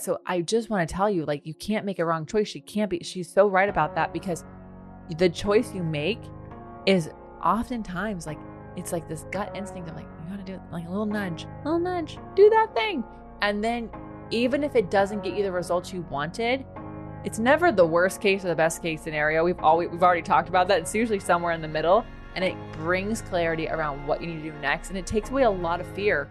so I just want to tell you, like, you can't make a wrong choice. She can't be, she's so right about that because the choice you make is oftentimes like, it's like this gut instinct of like, you gotta do it, like a little nudge, little nudge, do that thing. And then even if it doesn't get you the results you wanted, it's never the worst case or the best case scenario. We've always we've already talked about that. It's usually somewhere in the middle and it brings clarity around what you need to do next and it takes away a lot of fear.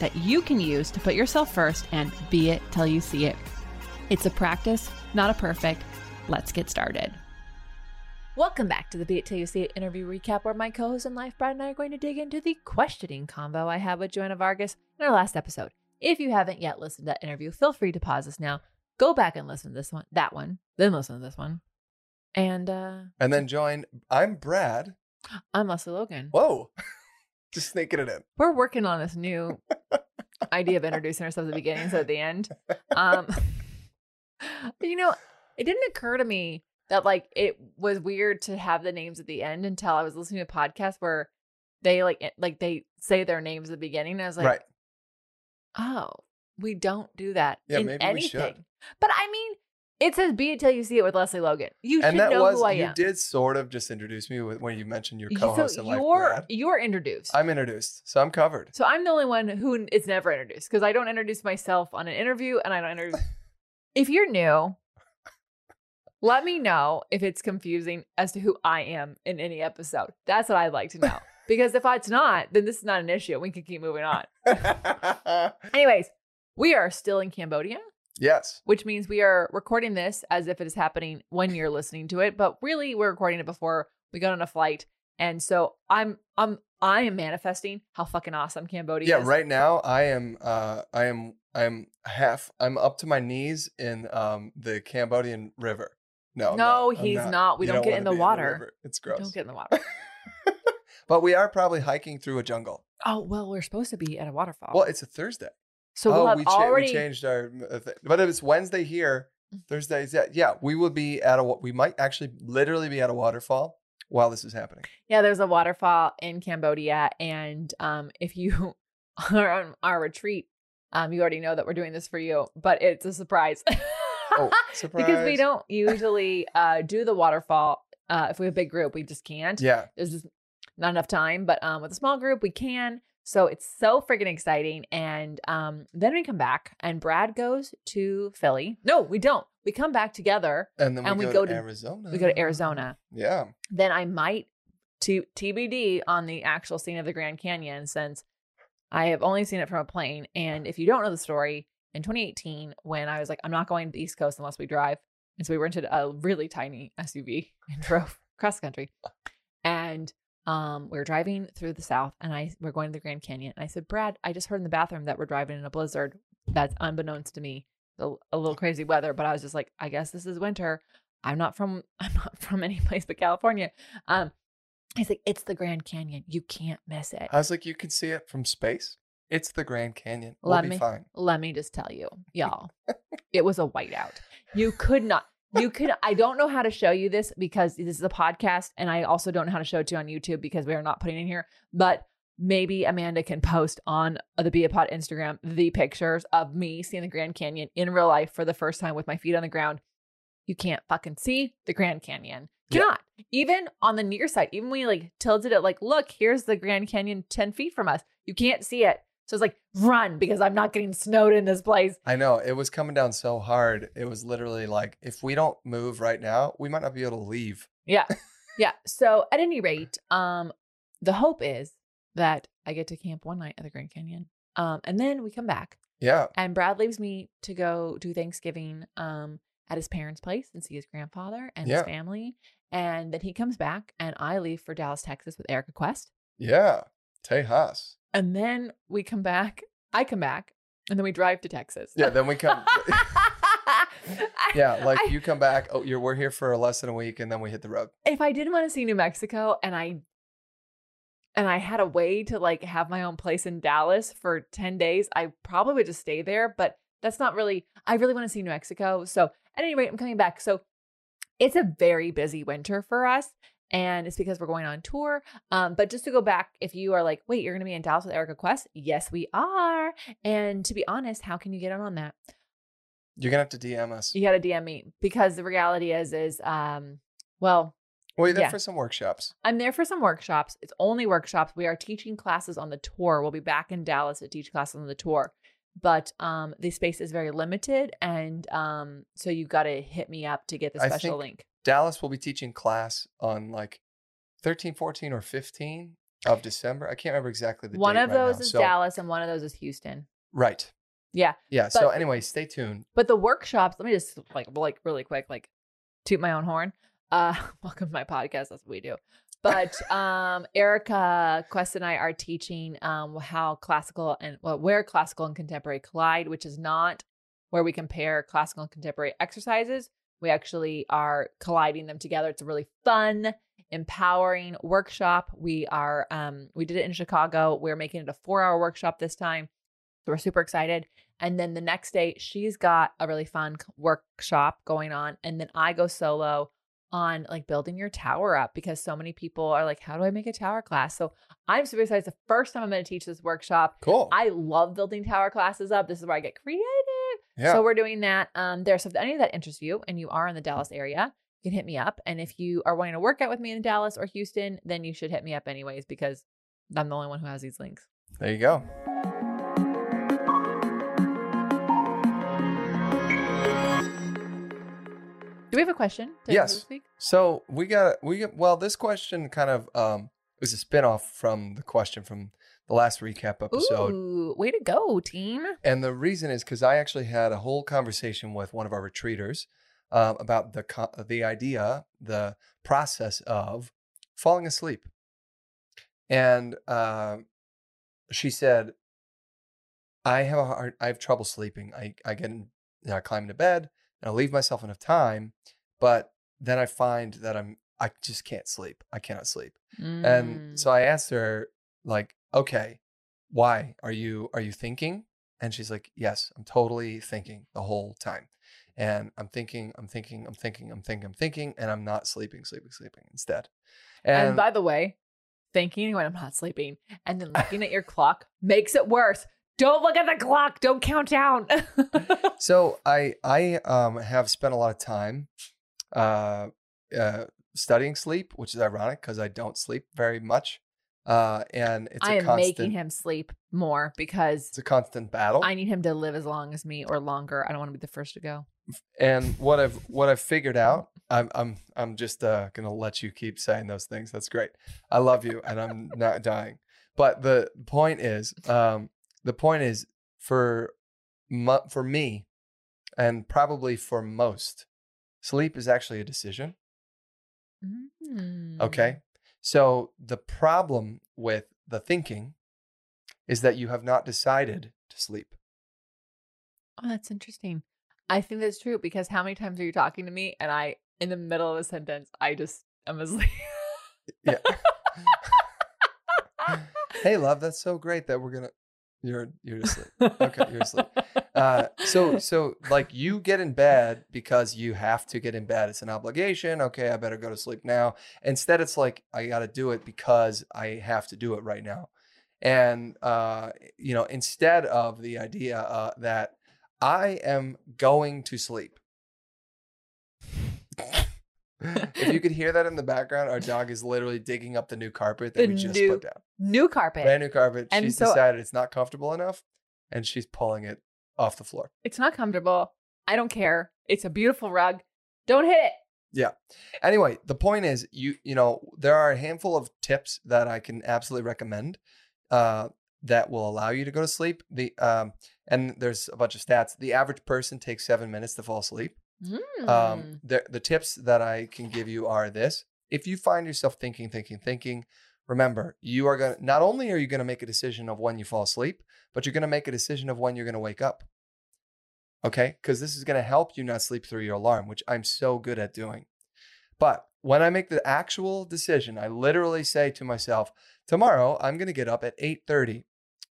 that you can use to put yourself first and be it till you see it. It's a practice, not a perfect. Let's get started. Welcome back to the Be It Till You See It interview recap, where my co host and life Brad and I are going to dig into the questioning combo I had with Joanna Vargas in our last episode. If you haven't yet listened to that interview, feel free to pause this now, go back and listen to this one, that one, then listen to this one. And uh And then join. I'm Brad. I'm Lesley Logan. Whoa. Just sneaking it in. We're working on this new idea of introducing ourselves at the beginning so at the end. Um but you know, it didn't occur to me that like it was weird to have the names at the end until I was listening to a podcast where they like like they say their names at the beginning. And I was like, right. oh, we don't do that Yeah, in maybe we should. anything. But I mean, it says "Be it till you see it" with Lesley Logan. You And should that know was, who I am. you am. did sort of just introduce me with, when you mentioned your co host so and life you're Brad. you're introduced. I'm introduced. So I'm covered. So I'm the only one who is never introduced because I don't introduce myself on an interview and I don't introduce. if you're new, let me know if it's confusing as to who I am in any episode. That's what I'd like to know. Because if it's not, then this is not an issue. We can keep moving on. Anyways, we are still in Cambodia, yes. which means we are recording this as if it is happening when you're listening to it, but really we're recording it before we got on a flight. And so I'm I'm I am manifesting how fucking awesome Cambodia Yeah, is. Yeah, right now I am uh I am I'm half I'm up to my knees in um the Cambodian river. No. No, not. He's not. We You don't get in the water. river. it's gross. Don't get in the water. but we are probably hiking through a jungle. Oh well, we're supposed to be at a waterfall. Well, it's a Thursday. So oh, we'll we, cha- already. we changed our, uh, but if it's Wednesday here, Mm. Thursdays, yeah, yeah, we will be at a, we might actually literally be at a waterfall while this is happening. Yeah, there's a waterfall in Cambodia, and um, if you are on our retreat, um, you already know that we're doing this for you, but it's a surprise. Oh, surprise! because we don't usually uh, do the waterfall. Uh, if we have a big group, we just can't. Yeah, There's just not enough time. But um, with a small group, we can. So it's so freaking exciting. And um, then we come back, and Brad goes to Philly. No, we don't. We come back together. and then we, and we go, go to, to- Arizona. We go to Arizona. Yeah, Then I might to TBD on the actual scene of the Grand Canyon since I have only seen it from a plane. And if you don't know the story, in 2018, when I was like, I'm not going to the East Coast unless we drive. And so we rented a really tiny SUV and drove cross country. And um, we were driving through the South and I we're going to the Grand Canyon. And I said, Brad, I just heard in the bathroom that we're driving in a blizzard. That's unbeknownst to me. A, a little crazy weather, but I was just like, I guess this is winter. I'm not from I'm not from any place but California. Um, he's like, it's the Grand Canyon. You can't miss it. I was like, you can see it from space. It's the Grand Canyon. We'll Let be me- fine. Let me just tell you, y'all, it was a whiteout. You could not. You could. I don't know how to show you this because this is a podcast, and I also don't know how to show it to you on YouTube because we are not putting it in here. But maybe Amanda can post on the Be a Pod Instagram the pictures of me seeing the Grand Canyon in real life for the first time with my feet on the ground. You can't fucking see the Grand Canyon. Yeah. Cannot. Even on the near side, even when you like tilted it, like, look, here's the Grand Canyon 10 feet from us. You can't see it. So it's like, run because I'm not getting snowed in this place. I know it was coming down so hard. It was literally like, if we don't move right now, we might not be able to leave. Yeah. yeah. So at any rate, um, the hope is that I get to camp one night at the Grand Canyon. Um, and then we come back Yeah, and Brad leaves me to go do Thanksgiving um at his parents' place and see his grandfather and Yeah. his family. And then he comes back and I leave for Dallas, Texas with Erika Quest. yeah. Tejas. And then we come back. I come back, and then we drive to Texas. Yeah, then we come. yeah, like I- you come back. Oh, you're we're here for less than a week, and then we hit the road. if I didn't want to see New Mexico and I and I had a way to like have my own place in Dallas for 10 days, I probably would just stay there, but that's not really I really want to see New Mexico. So, at any rate, I'm coming back. So, it's a very busy winter for us and it's because we're going on tour. Um, but just to go back, if you are like, wait, you're going to be in Dallas with Erika Quest? Yes, we are. And to be honest, how can you get in on that? You're gonna have to DM us. You got to DM me because the reality is, is, um, well, Well, you're there yeah. for some workshops. I'm there for some workshops. It's only workshops. We are teaching classes on the tour. We'll be back in Dallas to teach classes on the tour. But um, the space is very limited. And um, so you've got to hit me up to get the special think link. Dallas will be teaching class on like 13, 14, or 15 of December. I can't remember exactly the One of right those now. is So- Dallas and one of those is Houston. Right. Yeah. Yeah. so anyway, stay tuned. But the workshops, let me just like, like really quick, like toot my own horn. Uh, welcome to my podcast. That's what we do. But um, Erika Quest and I are teaching um, how classical and well, where classical and contemporary collide, which is not where we compare classical and contemporary exercises. We actually are colliding them together. It's a really fun, empowering workshop. We are um, we did it in Chicago. We're making it a four hour workshop this time. So we're super excited. And then the next day, she's got a really fun workshop going on. And then I go solo on like building your tower up because so many people are like, how do I make a tower class? So I'm super excited. It's the first time I'm going to teach this workshop. Cool. I love building tower classes up. This is where I get creative. Yeah. So we're doing that um, there. So if any of that interests you and you are in the Dallas area, you can hit me up. And if you are wanting to work out with me in Dallas or Houston, then you should hit me up anyways because I'm the only one who has these links. there you go. Do we have a question? to Yes. So we got we got well. This question kind of um was a spinoff from the question from the last recap episode. Ooh, way to go, team. And the reason is because I actually had a whole conversation with one of our retreaters um, about the the idea, the process of falling asleep. And uh, she said, "I have a hard, I have trouble sleeping. I I get in, you know, I climb into bed and I leave myself enough time, but then I find that I'm I just can't sleep. I cannot sleep." Mm. And so I asked her, like, okay, why are you are you thinking? And she's like, yes, I'm totally thinking the whole time. And I'm thinking, I'm thinking, I'm thinking, I'm thinking, I'm thinking, and I'm not sleeping, sleeping, sleeping instead. and, And, by the way, thinking when I'm not sleeping and then looking at your clock makes it worse. Don't look at the clock. Don't count down. so I I um have spent a lot of time uh, uh studying sleep, which is ironic because I don't sleep very much. Uh, and it's I a am constant making him sleep more because it's a constant battle. I need him to live as long as me or longer. I don't want to be the first to go. and what I've what I've figured out, I'm I'm I'm just uh, gonna let you keep saying those things. That's great. I love you, and I'm not dying. But the point is, um, the point is for mu- for me, and probably for most, sleep is actually a decision. Mm. Okay, so the problem with the thinking is that you have not decided to sleep. Oh, that's interesting. I think that's true because how many times are you talking to me and I, in the middle of a sentence, I just am asleep. Yeah. hey, love, that's so great that we're gonna. You're you're asleep. Okay, you're asleep. Uh, so so like you get in bed because you have to get in bed. It's an obligation. Okay, I better go to sleep now. Instead, it's like I got to do it because I have to do it right now. And uh, you know, instead of the idea uh, that I am going to sleep. if you could hear that in the background, our dog is literally digging up the new carpet that The we just new put down. New carpet. Brand new carpet. And she's so- decided it's not comfortable enough, and she's pulling it off the floor. It's not comfortable. I don't care. It's a beautiful rug. Don't hit it. Yeah. Anyway, the point is, you you know, there are a handful of tips that I can absolutely recommend uh, that will allow you to go to sleep. The um, and there's a bunch of stats. The average person takes seven minutes to fall asleep. Mm. Um, the the tips that I can give you are this: if you find yourself thinking, thinking, thinking, remember, you are going to not only are you going to make a decision of when you fall asleep, but you're going to make a decision of when you're going to wake up. Okay? Because this is going to help you not sleep through your alarm, which I'm so good at doing. But when I make the actual decision, I literally say to myself, tomorrow I'm going to get up at 8:30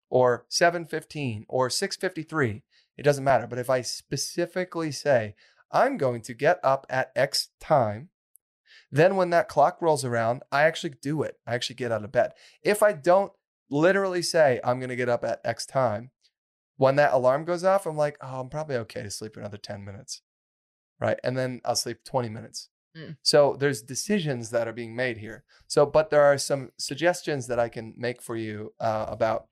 or 7:15 or 6:53. It doesn't matter, but if I specifically say I'm going to get up at X time, then when that clock rolls around, I actually do it. I actually get out of bed. If I don't literally say I'm going to get up at X time, when that alarm goes off, I'm like, oh, I'm probably okay to sleep another 10 minutes. Right. And then I'll sleep 20 minutes. Mm. So there's decisions that are being made here. So, but there are some suggestions that I can make for you uh, about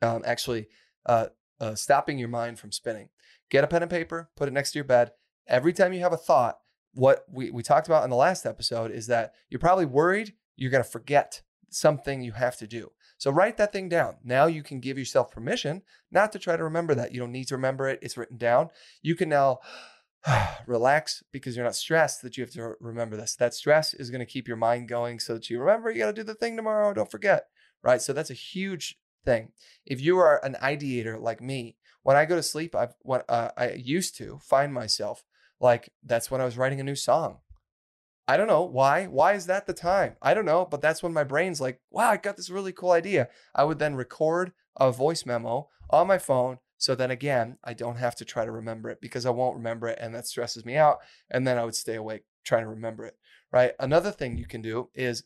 um, actually uh, uh, stopping your mind from spinning. Get a pen and paper, put it next to your bed. Every time you have a thought, what we, we talked about in the last episode is that you're probably worried you're going to forget something you have to do. So write that thing down. Now you can give yourself permission not to try to remember that. You don't need to remember it. It's written down. You can now relax because you're not stressed that you have to remember this. That stress is going to keep your mind going so that you remember you got to do the thing tomorrow. Don't forget. Right. So that's a huge thing. If you are an ideator like me, when I go to sleep, I've when uh, I used to find myself like that's when I was writing a new song. I don't know why. Why is that the time? I don't know, but that's when my brain's like, wow, I got this really cool idea. I would then record a voice memo on my phone. So then again, I don't have to try to remember it because I won't remember it and that stresses me out. And then I would stay awake trying to remember it. Right. Another thing you can do is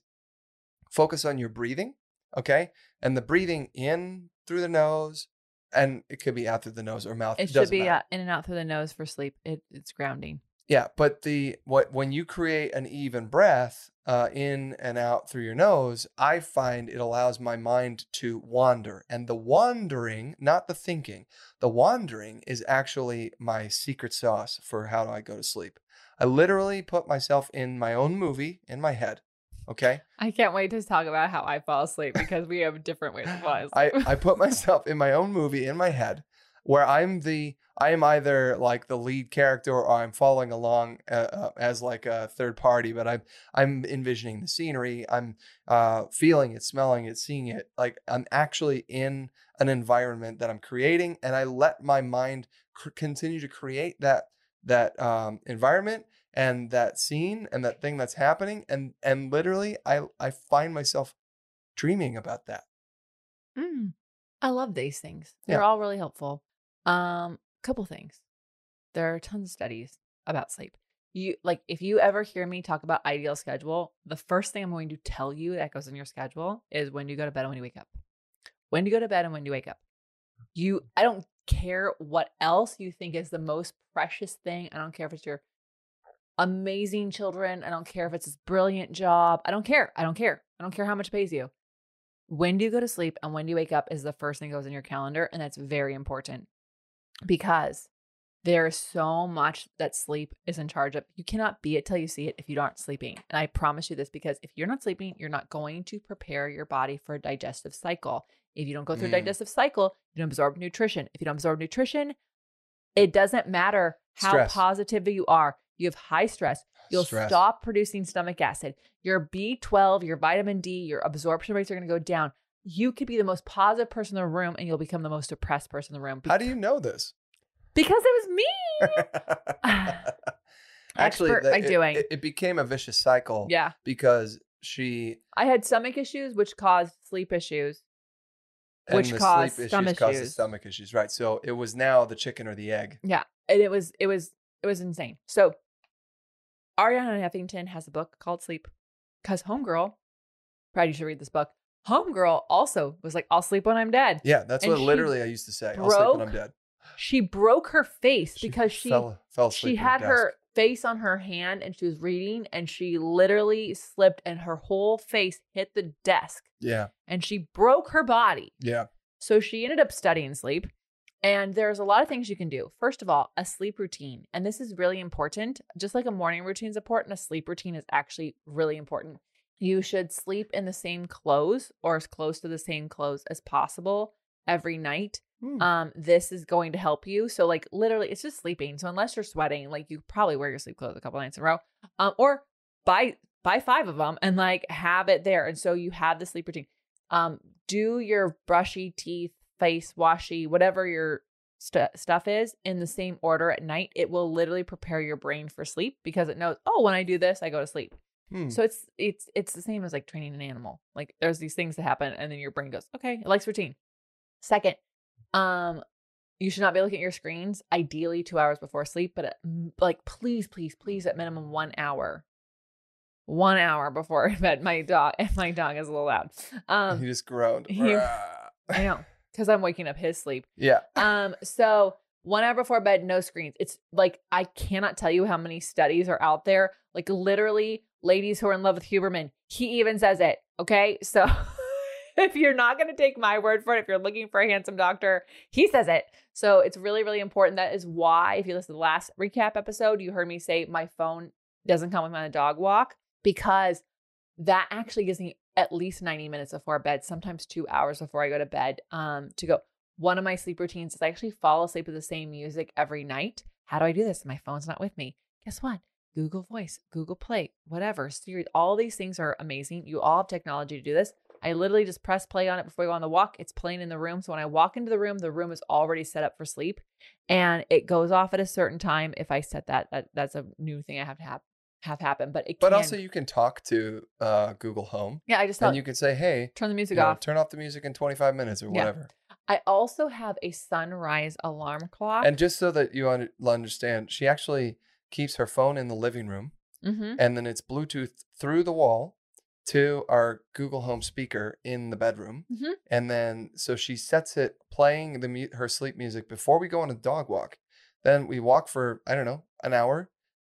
focus on your breathing. Okay. And the breathing in through the nose, and it could be out through the nose or mouth. It should be matter. uh, in and out through the nose for sleep. It, it's grounding. Yeah, but the what when you create an even breath uh, in and out through your nose, I find it allows my mind to wander, and the wandering, not the thinking, the wandering is actually my secret sauce for how do I go to sleep. I literally put myself in my own movie in my head. Okay, I can't wait to talk about how I fall asleep because we have different ways to fall I. I put myself in my own movie in my head where I'm the I am either like the lead character or I'm following along uh, uh, as like a third party, but I'm I'm envisioning the scenery. I'm uh, feeling it, smelling it, seeing it. Like I'm actually in an environment that I'm creating, and I let my mind cr- continue to create that that um, environment and that scene and that thing that's happening, and and literally I I find myself dreaming about that. Mm. I love these things. They're Yeah. all really helpful. Um, couple things. There are tons of studies about sleep. You like if you ever hear me talk about ideal schedule, the first thing I'm going to tell you that goes in your schedule is when do you go to bed and when do you wake up. When do you go to bed and when do you wake up? You I don't care what else you think is the most precious thing. I don't care if it's your amazing children. I don't care if it's this brilliant job. I don't care. I don't care. I don't care how much it pays you. When do you go to sleep and when do you wake up is the first thing that goes in your calendar. And that's very important because there is so much that sleep is in charge of. You cannot be it till you see it if you aren't sleeping. And I promise you this because if you're not sleeping, you're not going to prepare your body for a digestive cycle. If you don't go through Mm. a digestive cycle, you don't absorb nutrition. If you don't absorb nutrition, it doesn't matter how Stress. positive you are. You have high stress. You'll Stress. stop producing stomach acid. Your B12, your vitamin D, your absorption rates are going to go down. You could be the most positive person in the room and you'll become the most depressed person in the room. How do you know this? Because it was me. Actually, the- it, doing. it, it became a vicious cycle yeah. because she I had stomach issues, which caused sleep issues. Which caused stomach issues. stomach issues, right? So it was now the chicken or the egg. Yeah. And it was, it was, it was insane. So Arianna Huffington has a book called Sleep because Homegirl, Brad, you should read this book. Homegirl also was like, I'll sleep when I'm dead. Yeah, that's And what literally I used to say. I'll sleep when I'm dead. She broke her face because she fell, fell asleep. she had her face on her hand and she was reading and she literally slipped and her whole face hit the desk Yeah, and she broke her body. yeah. So she ended up studying sleep. And there's a lot of things you can do. First of all, a sleep routine. And this is really important. Just like a morning routine is important, a sleep routine is actually really important. You should sleep in the same clothes or as close to the same clothes as possible every night. Hmm. Um, this is going to help you. So, like, literally, it's just sleeping. So, unless you're sweating, like, you probably wear your sleep clothes a couple nights in a row. Um, or buy buy five of them and like have it there. And so you have the sleep routine. Um, do your brushy teeth, face washy, whatever your st- stuff is in the same order at night. It will literally prepare your brain for sleep because it knows, oh, when I do this, I go to sleep. Hmm. So it's it's it's the same as like training an animal. Like there's these things that happen and then your brain goes, okay, it likes routine. Second, um, you should not be looking at your screens ideally two hours before sleep, but at, like please, please, please at minimum one hour. One hour before bed. My dog and my dog is a little loud. Um he just groaned. he- I know. Because I'm waking up his sleep. yeah. Um, so one hour before bed, no screens. It's like I cannot tell you how many studies are out there. Like literally, ladies who are in love with Huberman. He even says it. Okay, so if you're not going to take my word for it, if you're looking for a handsome doctor, he says it. So it's really, really important. That is why, if you listen to the last recap episode, you heard me say my phone doesn't come with a dog walk because that actually gives me at least 90 minutes before bed, sometimes two hours before I go to bed, um, to go. One of my sleep routines is I actually fall asleep with the same music every night. How do I do this? My phone's not with me. Guess what? Google Voice, Google Play, whatever, Siri, all these things are amazing. You all have technology to do this. I literally just press play on it before I go on the walk. It's playing in the room. So when I walk into the room, the room is already set up for sleep and it goes off at a certain time. If I set that, that that's a new thing I have to have, have happened, But it But can, also, you can talk to uh, Google Home yeah, I just thought, and you can say, hey, turn the you music know, off. turn off the music in 25 minutes or Yeah. whatever. I also have a sunrise alarm clock. And just so that you un- understand, she actually keeps her phone in the living room mm-hmm. and then it's Bluetooth through the wall to our Google Home speaker in the bedroom. Mhm. And then so she sets it playing the mu- her sleep music before we go on a dog walk. Then we walk for I don't know an hour,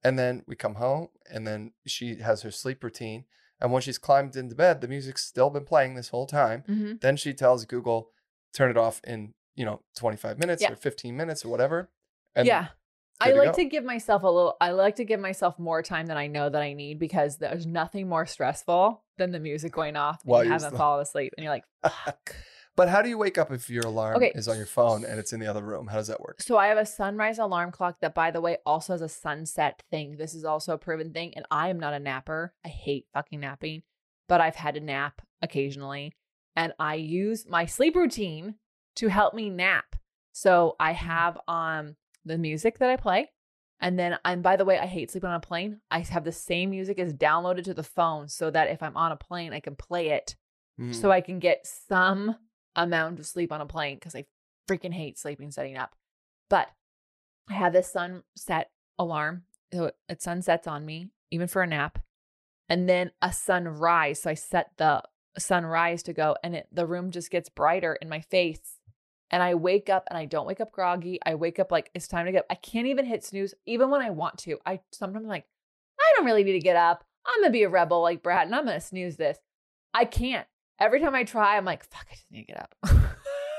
and then we come home, and then she has her sleep routine. And when she's climbed into bed, the music's still been playing this whole time. Mm-hmm. Then she tells Google, turn it off in you know 25 minutes Yeah. or 15 minutes or whatever. And yeah. I to like go. to give myself a little I like to give myself more time than I know that I need because there's nothing more stressful than the music going off and you haven't still- fallen asleep and you're like, fuck. But how do you wake up if your alarm Okay, is on your phone and it's in the other room? How does that work? so I have a sunrise alarm clock that by the way also has a sunset thing. This is also a proven thing. And I am not a napper. I hate fucking napping, but I've had to nap occasionally. And I use my sleep routine to help me nap. So I have um the music that I play. And then and by the way, I hate sleeping on a plane. I have the same music as downloaded to the phone so that if I'm on a plane, I can play it Mm. so I can get some amount of sleep on a plane because I freaking hate sleeping setting up. But I have this sunset alarm. So it- sunsets on me, even for a nap. And then a sunrise. So I set the sunrise to go and it, the room just gets brighter in my face. And I wake up and I don't wake up groggy. I wake up like it's time to get up. I can't even hit snooze, even when I want to. I sometimes I'm like, I don't really need to get up. I'm gonna be a rebel like Brad and I'm gonna snooze this. I can't. Every time I try, I'm like, fuck, I just need to get up.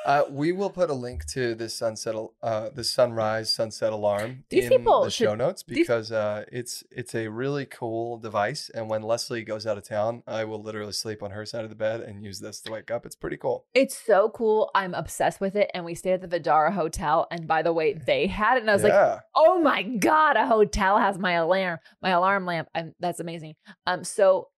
Uh, we will put a link to this sunset, uh, the sunrise sunset alarm These in people the should- show notes these- because uh, it's it's a really cool device. And when Lesley goes out of town, I will literally sleep on her side of the bed and use this to wake up. It's pretty cool. it's so cool. I'm obsessed with it. And we stayed at the Vidara Hotel. And by the way, they had it. And I was like, oh my God, a hotel has my alarm, my alarm lamp. And that's amazing. Um, so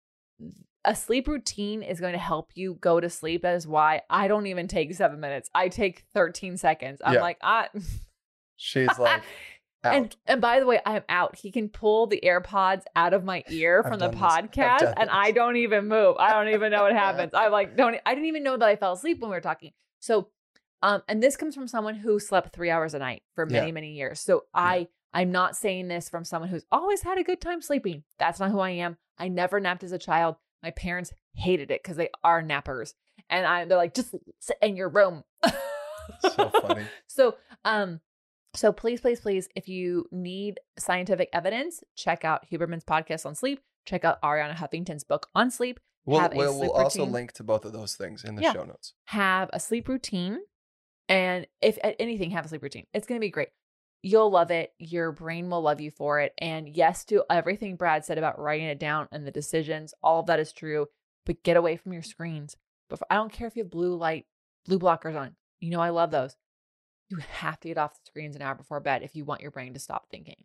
a sleep routine is going to help you go to sleep. That is why I don't even take seven minutes. I take 13 seconds. I'm Yeah. like, I she's like out. And and by the way, I am out. He can pull the AirPods out of my ear from the done this. I've podcast, and. I don't even move. I don't even know what happens. I'm like, don't. I didn't even know that I fell asleep when we were talking. So, um, and this comes from someone who slept three hours a night for many Yeah. many years. So I I'm not saying this from someone who's always had a good time sleeping. That's not who I am. I never napped as a child. My parents hated it because they are nappers, and I they're like, just sit in your room. So funny. So, um, so please, please, please, if you need scientific evidence, check out Huberman's podcast on sleep. Check out Arianna Huffington's book on sleep. We'll, have a we'll, we'll also link to both of those things in the Yeah. show notes. Have a sleep routine, and if at anything, have a sleep routine. It's gonna be great. You'll love it. Your brain will love you for it. And yes, to everything Brad said about writing it down and the decisions, all of that is true. But get away from your screens. But I don't care if you have blue light, blue blockers on. You know I love those. You have to get off the screens an hour before bed if you want your brain to stop thinking.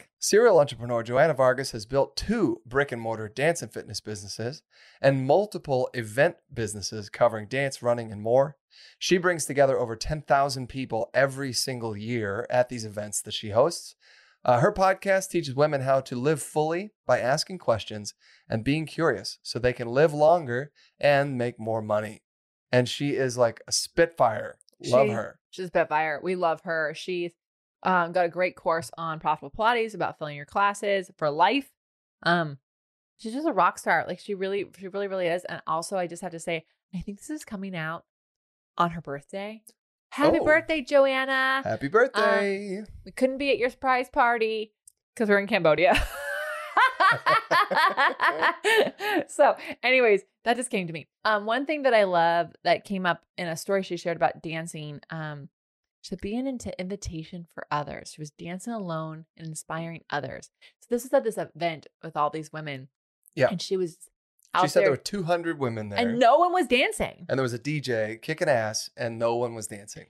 Serial entrepreneur Joanna Vargas has built two brick and mortar dance and fitness businesses and multiple event businesses covering dance, running, and more. She brings together over 10,000 people every single year at these events that she hosts. Uh, her podcast teaches women how to live fully by asking questions and being curious so they can live longer and make more money. And she is like a spitfire. Love She- her. She's a fire. We love her. She's um, got a great course on profitable Pilates about filling your classes for life. Um, she's just a rock star. Like she really, she really, really is. And also, I just have to say, I think this is coming out on her birthday. Happy Oh. birthday, Joanna! Happy birthday. we couldn't be at your surprise party because we're in Cambodia. so, anyways, that just came to me. Um, one thing that I love that came up in a story she shared about dancing, um, to be an into invitation for others. She was dancing alone and inspiring others. So this is at this event with all these women. Yeah. And she was out she said there, there were 200 women there. and no one was dancing. and there was a DJ kicking ass, and no one was dancing.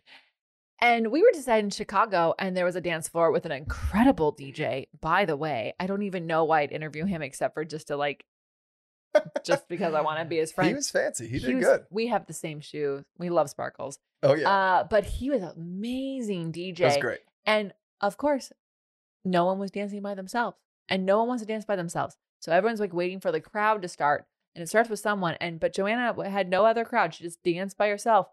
And we were just in Chicago, and there was a dance floor with an incredible DJ. By the way, I don't even know why I'd interview him except for just to like, just because I want to be his friend. He was fancy. He, did was- good. We have the same shoe. We love sparkles. Oh yeah, Uh, but he was amazing DJ. that was great. And of course, no one was dancing by themselves, and no one wants to dance by themselves. So everyone's like waiting for the crowd to start, and it starts with someone. And but Joanna had no other crowd; she just danced by herself.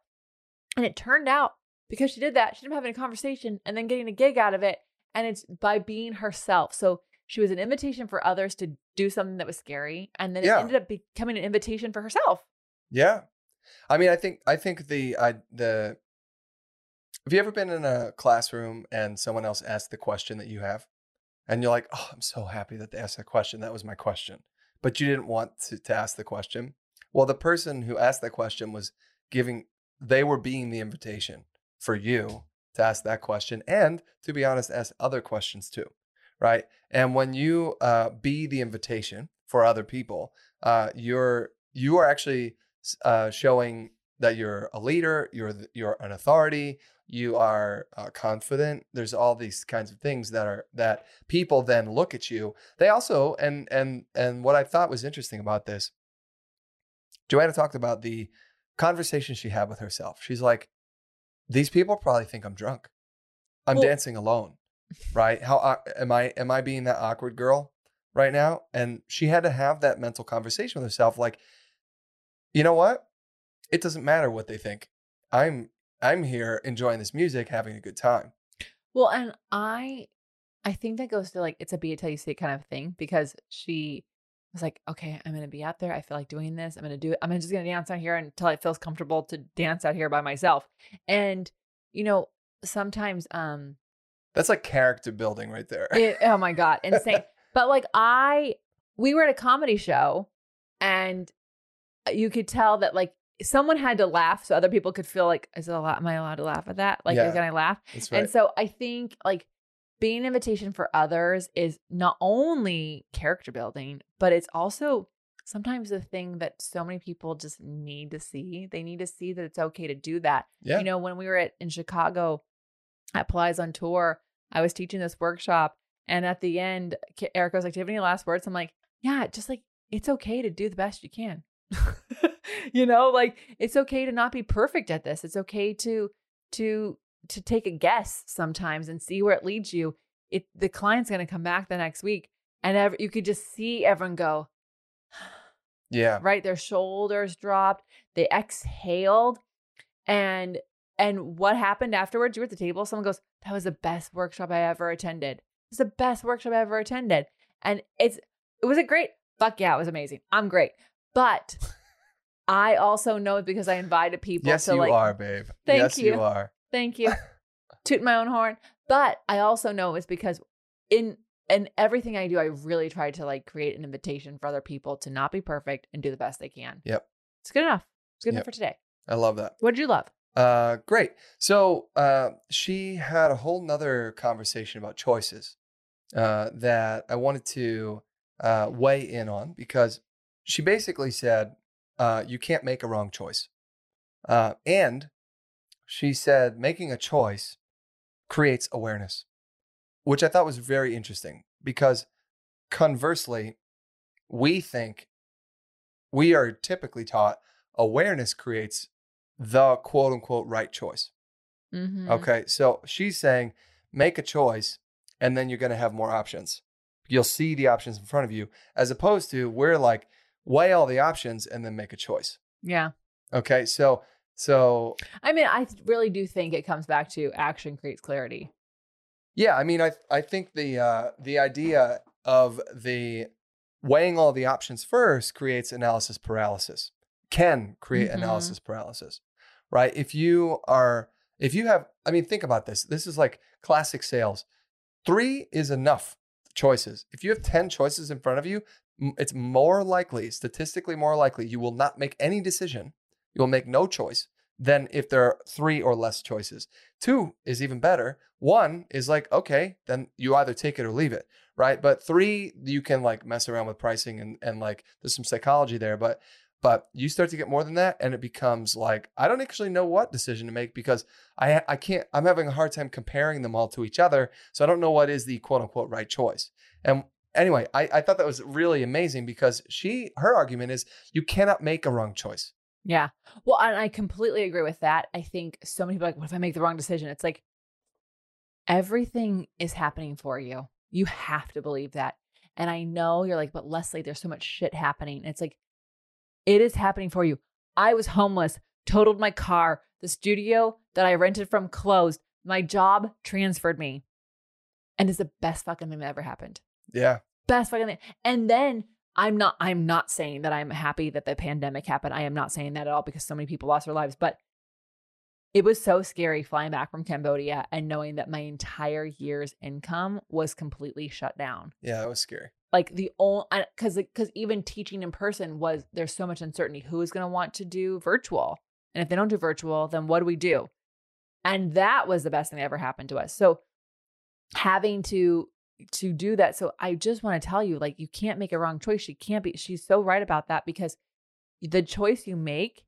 And it turned out because she did that, she ended up having a conversation and then getting a gig out of it. And it's by being herself. So she was an invitation for others to do something that was scary, and then Yeah. it ended up becoming an invitation for herself. Yeah, I mean, I think I think the I the. Have you ever been in a classroom and someone else asked the question that you have, and you're like, "Oh, I'm so happy that they asked that question. That was my question," but you didn't want to, to ask the question. Well, the person who asked that question was giving. They were being the invitation for you to ask that question, and to be honest, ask other questions too, right? And when you uh, be the invitation for other people, uh, you're you are actually uh, showing that you're a leader, you're you're an authority, you are uh, confident. There's all these kinds of things that are that people then look at you. They also and and and what I thought was interesting about this, Joanna talked about the conversation she had with herself. She's like, these people probably think I'm drunk. I'm Well- dancing alone, right? How am I? Am I being that awkward girl right now? And she had to have that mental conversation with herself, like, you know what? It doesn't matter what they think. I'm I'm here enjoying this music, having a good time. Well, and I I think that goes to like it's a be it till you see it kind of thing because she was like, okay, I'm gonna be out there. I feel like doing this. I'm gonna do it. I'm just gonna dance out here until it feels comfortable to dance out here by myself. And you know, sometimes um That's like character building right there. it, oh my god, insane. but like I we were at a comedy show and uh, you could tell that like someone had to laugh so other people could feel like is it a lot am I allowed to laugh at that? Like Yeah. can I laugh? Right. And so I think like being an invitation for others is not only character building, but it's also sometimes the thing that so many people just need to see. They need to see that it's okay to do that. yeah. You know, when we were at in Chicago at Plies on tour, I was teaching this workshop, and at the end, Eric was like, "Do you have any last words?" I'm like, "Yeah, just like it's okay to do the best you can." you know, like it's okay to not be perfect at this. It's okay to to to take a guess sometimes and see where it leads you. It the client's going to come back the next week. and ev- you could just see everyone go, Yeah. right? Their shoulders dropped, they exhaled, and and what happened afterwards? You were at the table. Someone goes, "That was the best workshop I ever attended. It's the best workshop I ever attended." And it's it was a great. Fuck yeah, it was amazing. I'm great, but I also know because I invited people. Yes, to you like, are, babe. Thank yes, you. are. Thank you. Toot my own horn. But I also know it's because in in everything I do, I really try to like create an invitation for other people to not be perfect and do the best they can. Yep. It's good enough. It's good Yep. enough for today. I love that. What did you love? Uh, great. So uh, she had a whole nother conversation about choices uh, that I wanted to uh, weigh in on because she basically said uh, you can't make a wrong choice. Uh, and she said making a choice creates awareness, which I thought was very interesting because conversely, we think we are typically taught awareness creates the quote unquote right choice. Mm-hmm. Okay. So she's saying make a choice and then you're going to have more options. You'll see the options in front of you, as opposed to we're like, weigh all the options and then make a choice. Yeah. Okay. So, so I mean, I really do think it comes back to action creates clarity. yeah, I mean, I, I think the, uh, the idea of the weighing all the options first creates analysis paralysis, can create Mhm. analysis paralysis, right? If you are, if you have, I mean, think about this. This is like classic sales. Three is enough choices. If you have 10 choices in front of you, it's more likely, statistically more likely, you will not make any decision. You will make no choice than if there are three or less choices. Two is even better. One is like, okay, then you either take it or leave it, right? But three, you can like mess around with pricing and, and like there's some psychology there. But but you start to get more than that, and it becomes like I don't actually know what decision to make because I I can't. I'm having a hard time comparing them all to each other, so I don't know what is the quote unquote right choice. And anyway, I, I thought that was really amazing because she her argument is you cannot make a wrong choice. Yeah. Well, and I completely agree with that. I think so many people like, what if I make the wrong decision? It's like everything is happening for you. You have to believe that. And I know you're like, but Lesley, there's so much shit happening. It's like, it is happening for you. I was homeless, totaled my car. The studio that I rented from closed. My job transferred me. And it's the best fucking thing that ever happened Yeah, best fucking thing. And then I'm not I'm not saying that I'm happy that the pandemic happened. I am not saying that at all because so many people lost their lives, but it was so scary flying back from Cambodia and knowing that my entire year's income was completely shut down. yeah, that was scary. Like the only because because even teaching in person was there's so much uncertainty. Who is going to want to do virtual? And if they don't do virtual, then what do we do? And that was the best thing that ever happened to us. So having to to do that. So I just want to tell you, like, you can't make a wrong choice. She can't be, she's so right about that because the choice you make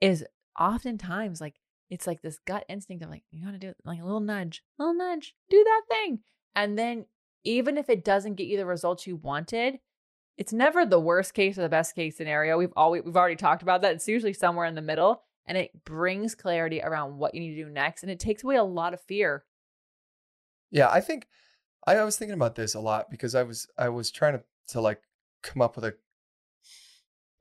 is oftentimes like, it's like this gut instinct of like, you gotta do it, like a little nudge, little nudge, do that thing. And then even if it doesn't get you the results you wanted, it's never the worst case or the best case scenario. We've always we've already talked about that. It's usually somewhere in the middle and it brings clarity around what you need to do next. And it takes away a lot of fear. Yeah, I think I was thinking about this a lot because I was I was trying to to like come up with a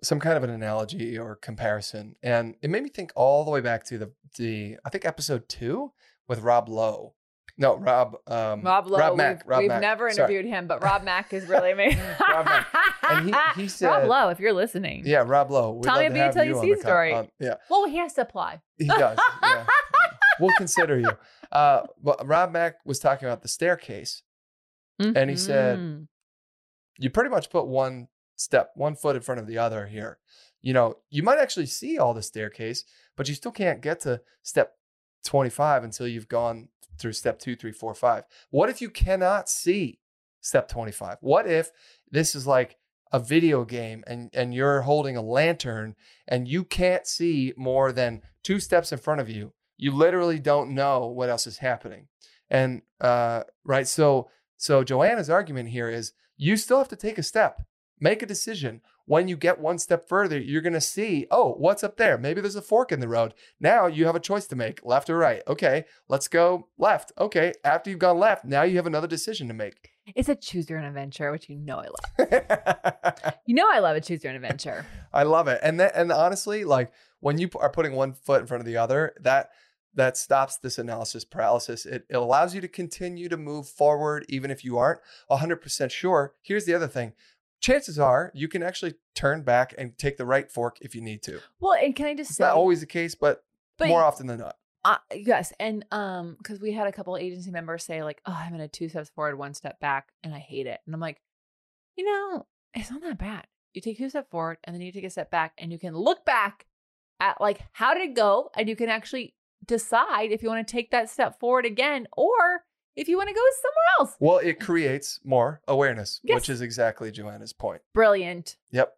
some kind of an analogy or comparison, and it made me think all the way back to the the I think episode two with Rob Lowe. No, Rob um, Rob Lowe, Rob Mack. we've, Rob we've Mack. never Sorry. interviewed him, but Rob Mack is really amazing. Rob Mack. And he- he said- Rob Lowe, if you're listening. Yeah, Rob Lowe. We'd Tell love me to a Be Till You See story. on- yeah, Well, he has to apply. he does. Yeah. we'll consider you. Uh, but Rob Mack was talking about the staircase. And he said, Mhm. you pretty much put one step, one foot in front of the other here. You know, you might actually see all the staircase, but you still can't get to step 25 until you've gone through step two, three, four, five. What if you cannot see step 25? What if this is like a video game and, and you're holding a lantern and you can't see more than two steps in front of you? You literally don't know what else is happening. And uh, right, so so Joanna's argument here is you still have to take a step, make a decision. When you get one step further, you're going to see, oh, what's up there? Maybe there's a fork in the road. Now you have a choice to make, left or right. Okay, let's go left. Okay, after you've gone left, now you have another decision to make. It's a choose your own adventure, which you know I love. You know I love a choose your own adventure. I love it. And that, and honestly, like when you are putting one foot in front of the other, that that stops this analysis paralysis. It, it allows you to continue to move forward even if you aren't 100% sure. Here's the other thing. Chances are you can actually turn back and take the right fork if you need to. Well, and can I just It's say not always the case, but, But- more often than not. Uh, yes, and um, because we had a couple agency members say like, "Oh, I'm in a two steps forward, one step back, and I hate it." And I'm like, you know, it's not that bad. You take two steps forward, and then you take a step back, and you can look back at like how did it go, and you can actually decide if you want to take that step forward again, or if you want to go somewhere else. Well, it creates more awareness, Yes. which is exactly Joanna's point. Brilliant. Yep.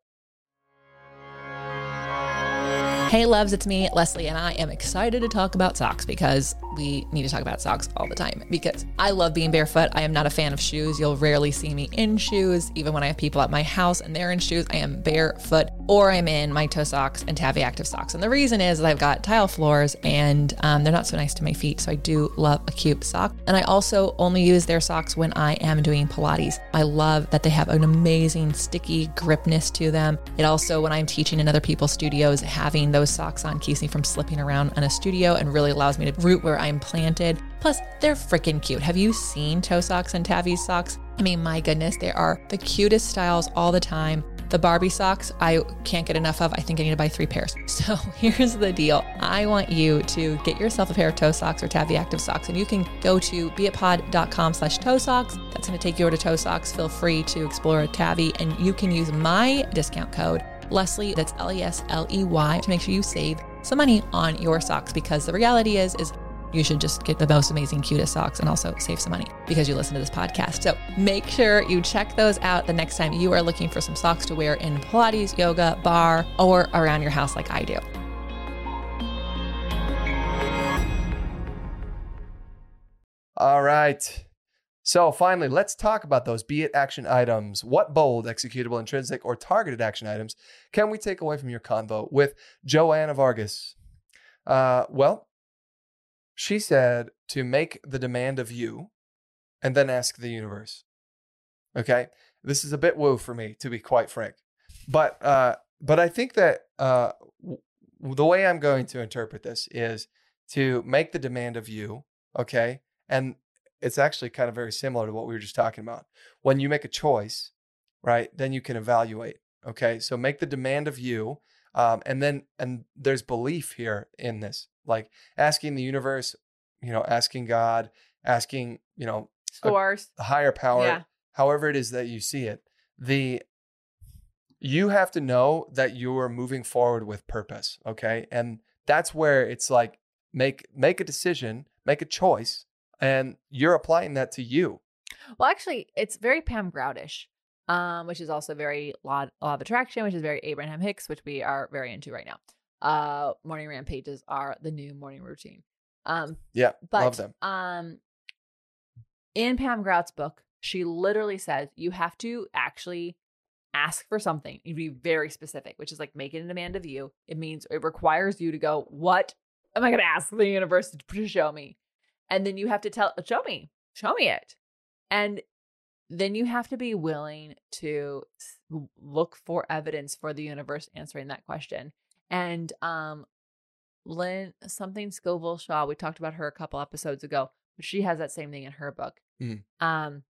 Hey, loves, it's me, Lesley, and I am excited to talk about socks because we need to talk about socks all the time. Because I love being barefoot. I am not a fan of shoes. You'll rarely see me in shoes. Even when I have people at my house and they're in shoes, I am barefoot or I'm in my toe socks and Tavi Active socks. And the reason is I've got tile floors and um, they're not so nice to my feet. So I do love a cute sock. And I also only use their socks when I am doing Pilates. I love that they have an amazing sticky gripness to them. It also, when I'm teaching in other people's studios, having those socks on keeps me from slipping around in a studio and really allows me to root where I'm planted. Plus, they're freaking cute. Have you seen toe socks and Tavi socks? I mean, my goodness, they are the cutest styles all the time. The Barbie socks, I can't get enough of. I think I need to buy three pairs. So here's the deal. I want you to get yourself a pair of toe socks or Tavi Active socks, and you can go to beitpod.com slash toe socks. That's going to take you over to toe socks. Feel free to explore Tavi, and you can use my discount code Lesley, that's L E S L E Y, to make sure you save some money on your socks because the reality is, is you should just get the most amazing, cutest socks and also save some money because you listen to this podcast. So make sure you check those out the next time you are looking for some socks to wear in Pilates, yoga, barre, or around your house like I do. All right. So finally, let's talk about those be it action items. What bold, executable, intrinsic, or targeted action items can we take away from your convo with Joanna Vargas? Uh, well, she said to make the demand of you and then ask the universe. Okay. This is a bit woo for me, to be quite frank. But uh, but I think that uh, w- the way I'm going to interpret this is to make the demand of you, okay? And it's actually kind of very similar to what we were just talking about. When you make a choice, right, then you can evaluate. Okay, so make the demand of you, um, and then and there's belief here in this, like asking the universe, you know, asking God, asking you know Scores. a higher power, Yeah. however it is that you see it. The you have to know that you are moving forward with purpose, okay? And that's where it's like make make a decision, make a choice, and you're applying that to you. Well, actually, it's very Pam Groudish, um, which is also very law, law of attraction, which is very Abraham Hicks, which we are very into right now. Uh, morning rampages are the new morning routine. Um, Yeah, but love them. um, in Pam Grout's book, she literally says you have to actually ask for something. You be very specific, which is like making a demand of you. It means it requires you to go, what am I going to ask the universe to show me? And then you have to tell, show me, show me it. And then you have to be willing to look for evidence for the universe answering that question. And um Lynn something Scoville Shaw, we talked about her a couple episodes ago, but she has that same thing in her book. Mhm. Um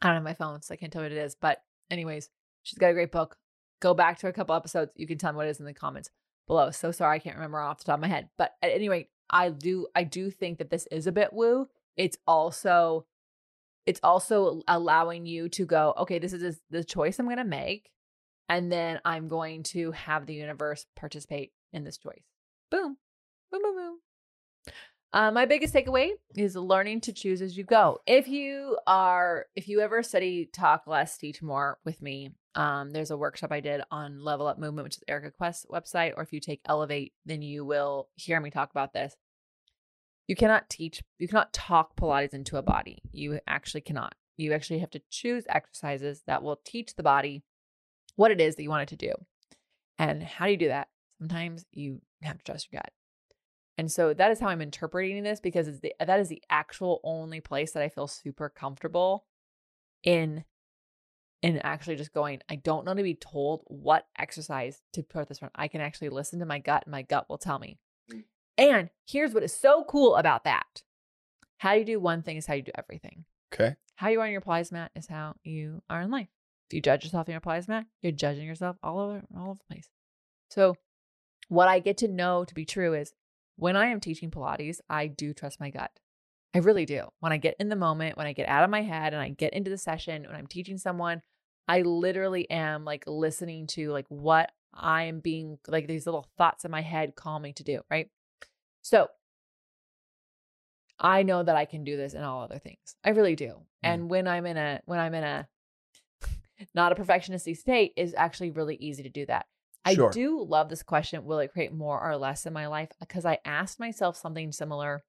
I don't have my phone, so I can't tell what it is. But anyways, she's got a great book. Go back to a couple episodes. You can tell me what it is in the comments below. So sorry, I can't remember off the top of my head. But at any rate, I do I do think that this is a bit woo. It's also it's also allowing you to go, okay, this is the choice I'm going to make, and then I'm going to have the universe participate in this choice. Boom, boom, boom, boom. Uh, my biggest takeaway is learning to choose as you go. If you are, if you ever study Talk Less, Teach More with me, um, there's a workshop I did on Level Up Movement, which is Erika Quest's website. Or if you take Elevate, then you will hear me talk about this. You cannot teach, you cannot talk Pilates into a body. You actually cannot. You actually have to choose exercises that will teach the body what it is that you want it to do. And how do you do that? Sometimes you have to trust your gut. And so that is how I'm interpreting this because it's the, that is the actual only place that I feel super comfortable in in actually just going, I don't know to be told what exercise to put this on. I can actually listen to my gut and my gut will tell me. Mm. And here's what is so cool about that. How you do one thing is how you do everything. Okay. How you are on your Pilates mat is how you are in life. If you judge yourself your Pilates mat, you're judging yourself all over all over the place. So what I get to know to be true is when I am teaching Pilates, I do trust my gut. I really do. When I get in the moment, when I get out of my head and I get into the session, when I'm teaching someone, I literally am like listening to like what I'm being like these little thoughts in my head call me to do, right? So I know that I can do this in all other things. I really do. Mm. And when I'm in a when I'm in a not a perfectionisty state is actually really easy to do that. Sure. I do love this question, will it create more or less in my life? Because I asked myself something similar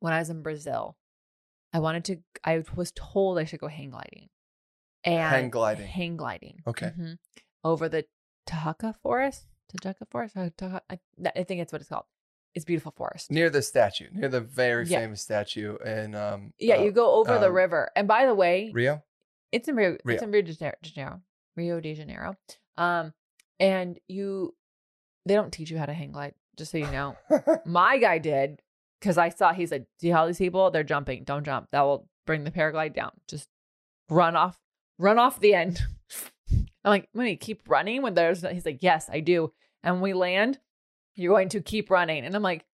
when I was in Brazil. I wanted to I was told I should go hang gliding. And Hang gliding. Hang gliding. Okay. Mhm. Over the Tahaka Forest? Tajaka Forest? I, I think it's what it's called. It's beautiful forest. Near the statue, near the very Yeah. famous statue And um Yeah, uh, you go over the um, river. And by the way, Rio. It's in Rio, Rio. it's in Rio de Janeiro, Rio de Janeiro. Um, and you, they don't teach you how to hang glide, just so you know. My guy did because I saw he said, "See how these people? They're jumping. Don't jump. That will bring the paraglide down. Just run off, run off the end." I'm like, "When you keep running when there's," he's like, "Yes, I do." And when we land, you're going to keep running, and I'm like,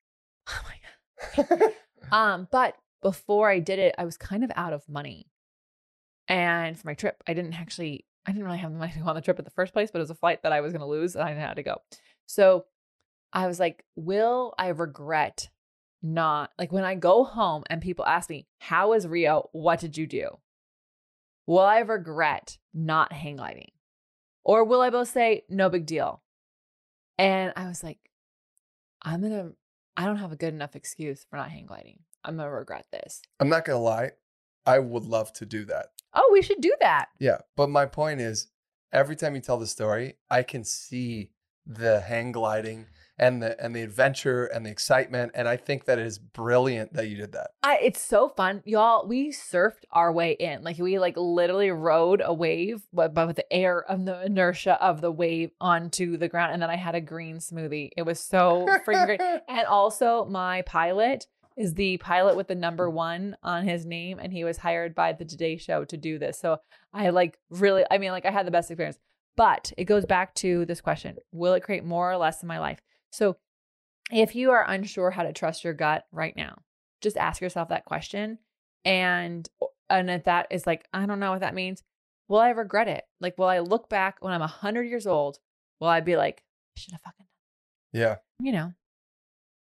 "Oh my god." Um, but before I did it, I was kind of out of money. And for my trip, I didn't actually, I didn't really have the money to go on the trip in the first place, but it was a flight that I was going to lose and I had to go. So I was like, will I regret not, like when I go home and people ask me, how was Rio? What did you do? Will I regret not hang gliding? Or will I both say, no big deal? And I was like, I'm going to, I don't have a good enough excuse for not hang gliding. I'm going to regret this. I'm not gonna lie, I would love to do that. Oh, we should do that. Yeah, but my point is, every time you tell the story, I can see the hang gliding and the and the adventure and the excitement, and I think that it is brilliant that you did that. I, it's so fun, y'all. We surfed our way in, like we like literally rode a wave, but, but with the air of the inertia of the wave onto the ground, and then I had a green smoothie. It was so freaking great. And also, my pilot is the pilot with the number mm. one on his name, and he was hired by the Today Show to do this. So I like really, I mean, like I had the best experience. But it goes back to this question: Will it create more or less in my life? So if you are unsure how to trust your gut right now, just ask yourself that question. And and if that is like, I don't know what that means, will I regret it? Like, will I look back when I'm a hundred years old? Will I be like, I should have fucking, Yeah, you know?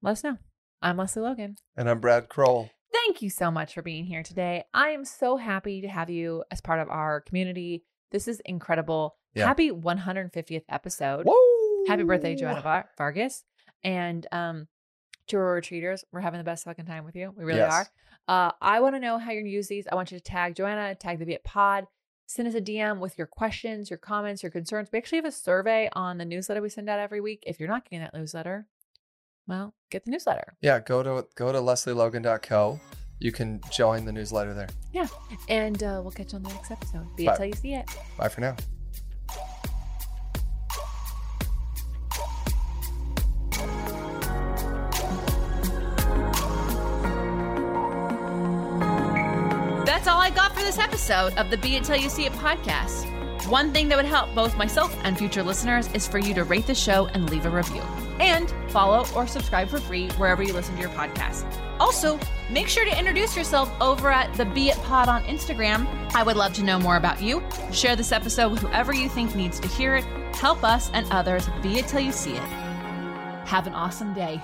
Let us know. I'm Lesley Logan. and I'm Brad Crowell. Thank you so much for being here today. I am so happy to have you as part of our community. This is incredible. Yeah. Happy 150th episode. Whoa! Happy birthday, Joanna Var- Vargas. And um, to our retreaters, we're having the best fucking time with you. We really Yes. are. Uh, I want to know how you're going to use these. I want you to tag Joanna, tag the Be It Pod. Send us a DM with your questions, your comments, your concerns. We actually have a survey on the newsletter we send out every week. If you're not getting that newsletter, well, get the newsletter. Yeah, go to go to lesleylogan.co. You can join the newsletter there. Yeah, and uh, we'll catch you on the next episode. Be Bye. it till you see it. Bye for now. That's all I got for this episode of the Be It Till You See It podcast. One thing that would help both myself and future listeners is for you to rate the show and leave a review. And follow or subscribe for free wherever you listen to your podcast. Also, make sure to introduce yourself over at the Be It Pod on Instagram. I would love to know more about you. Share this episode with whoever you think needs to hear it. Help us and others be it till you see it. Have an awesome day.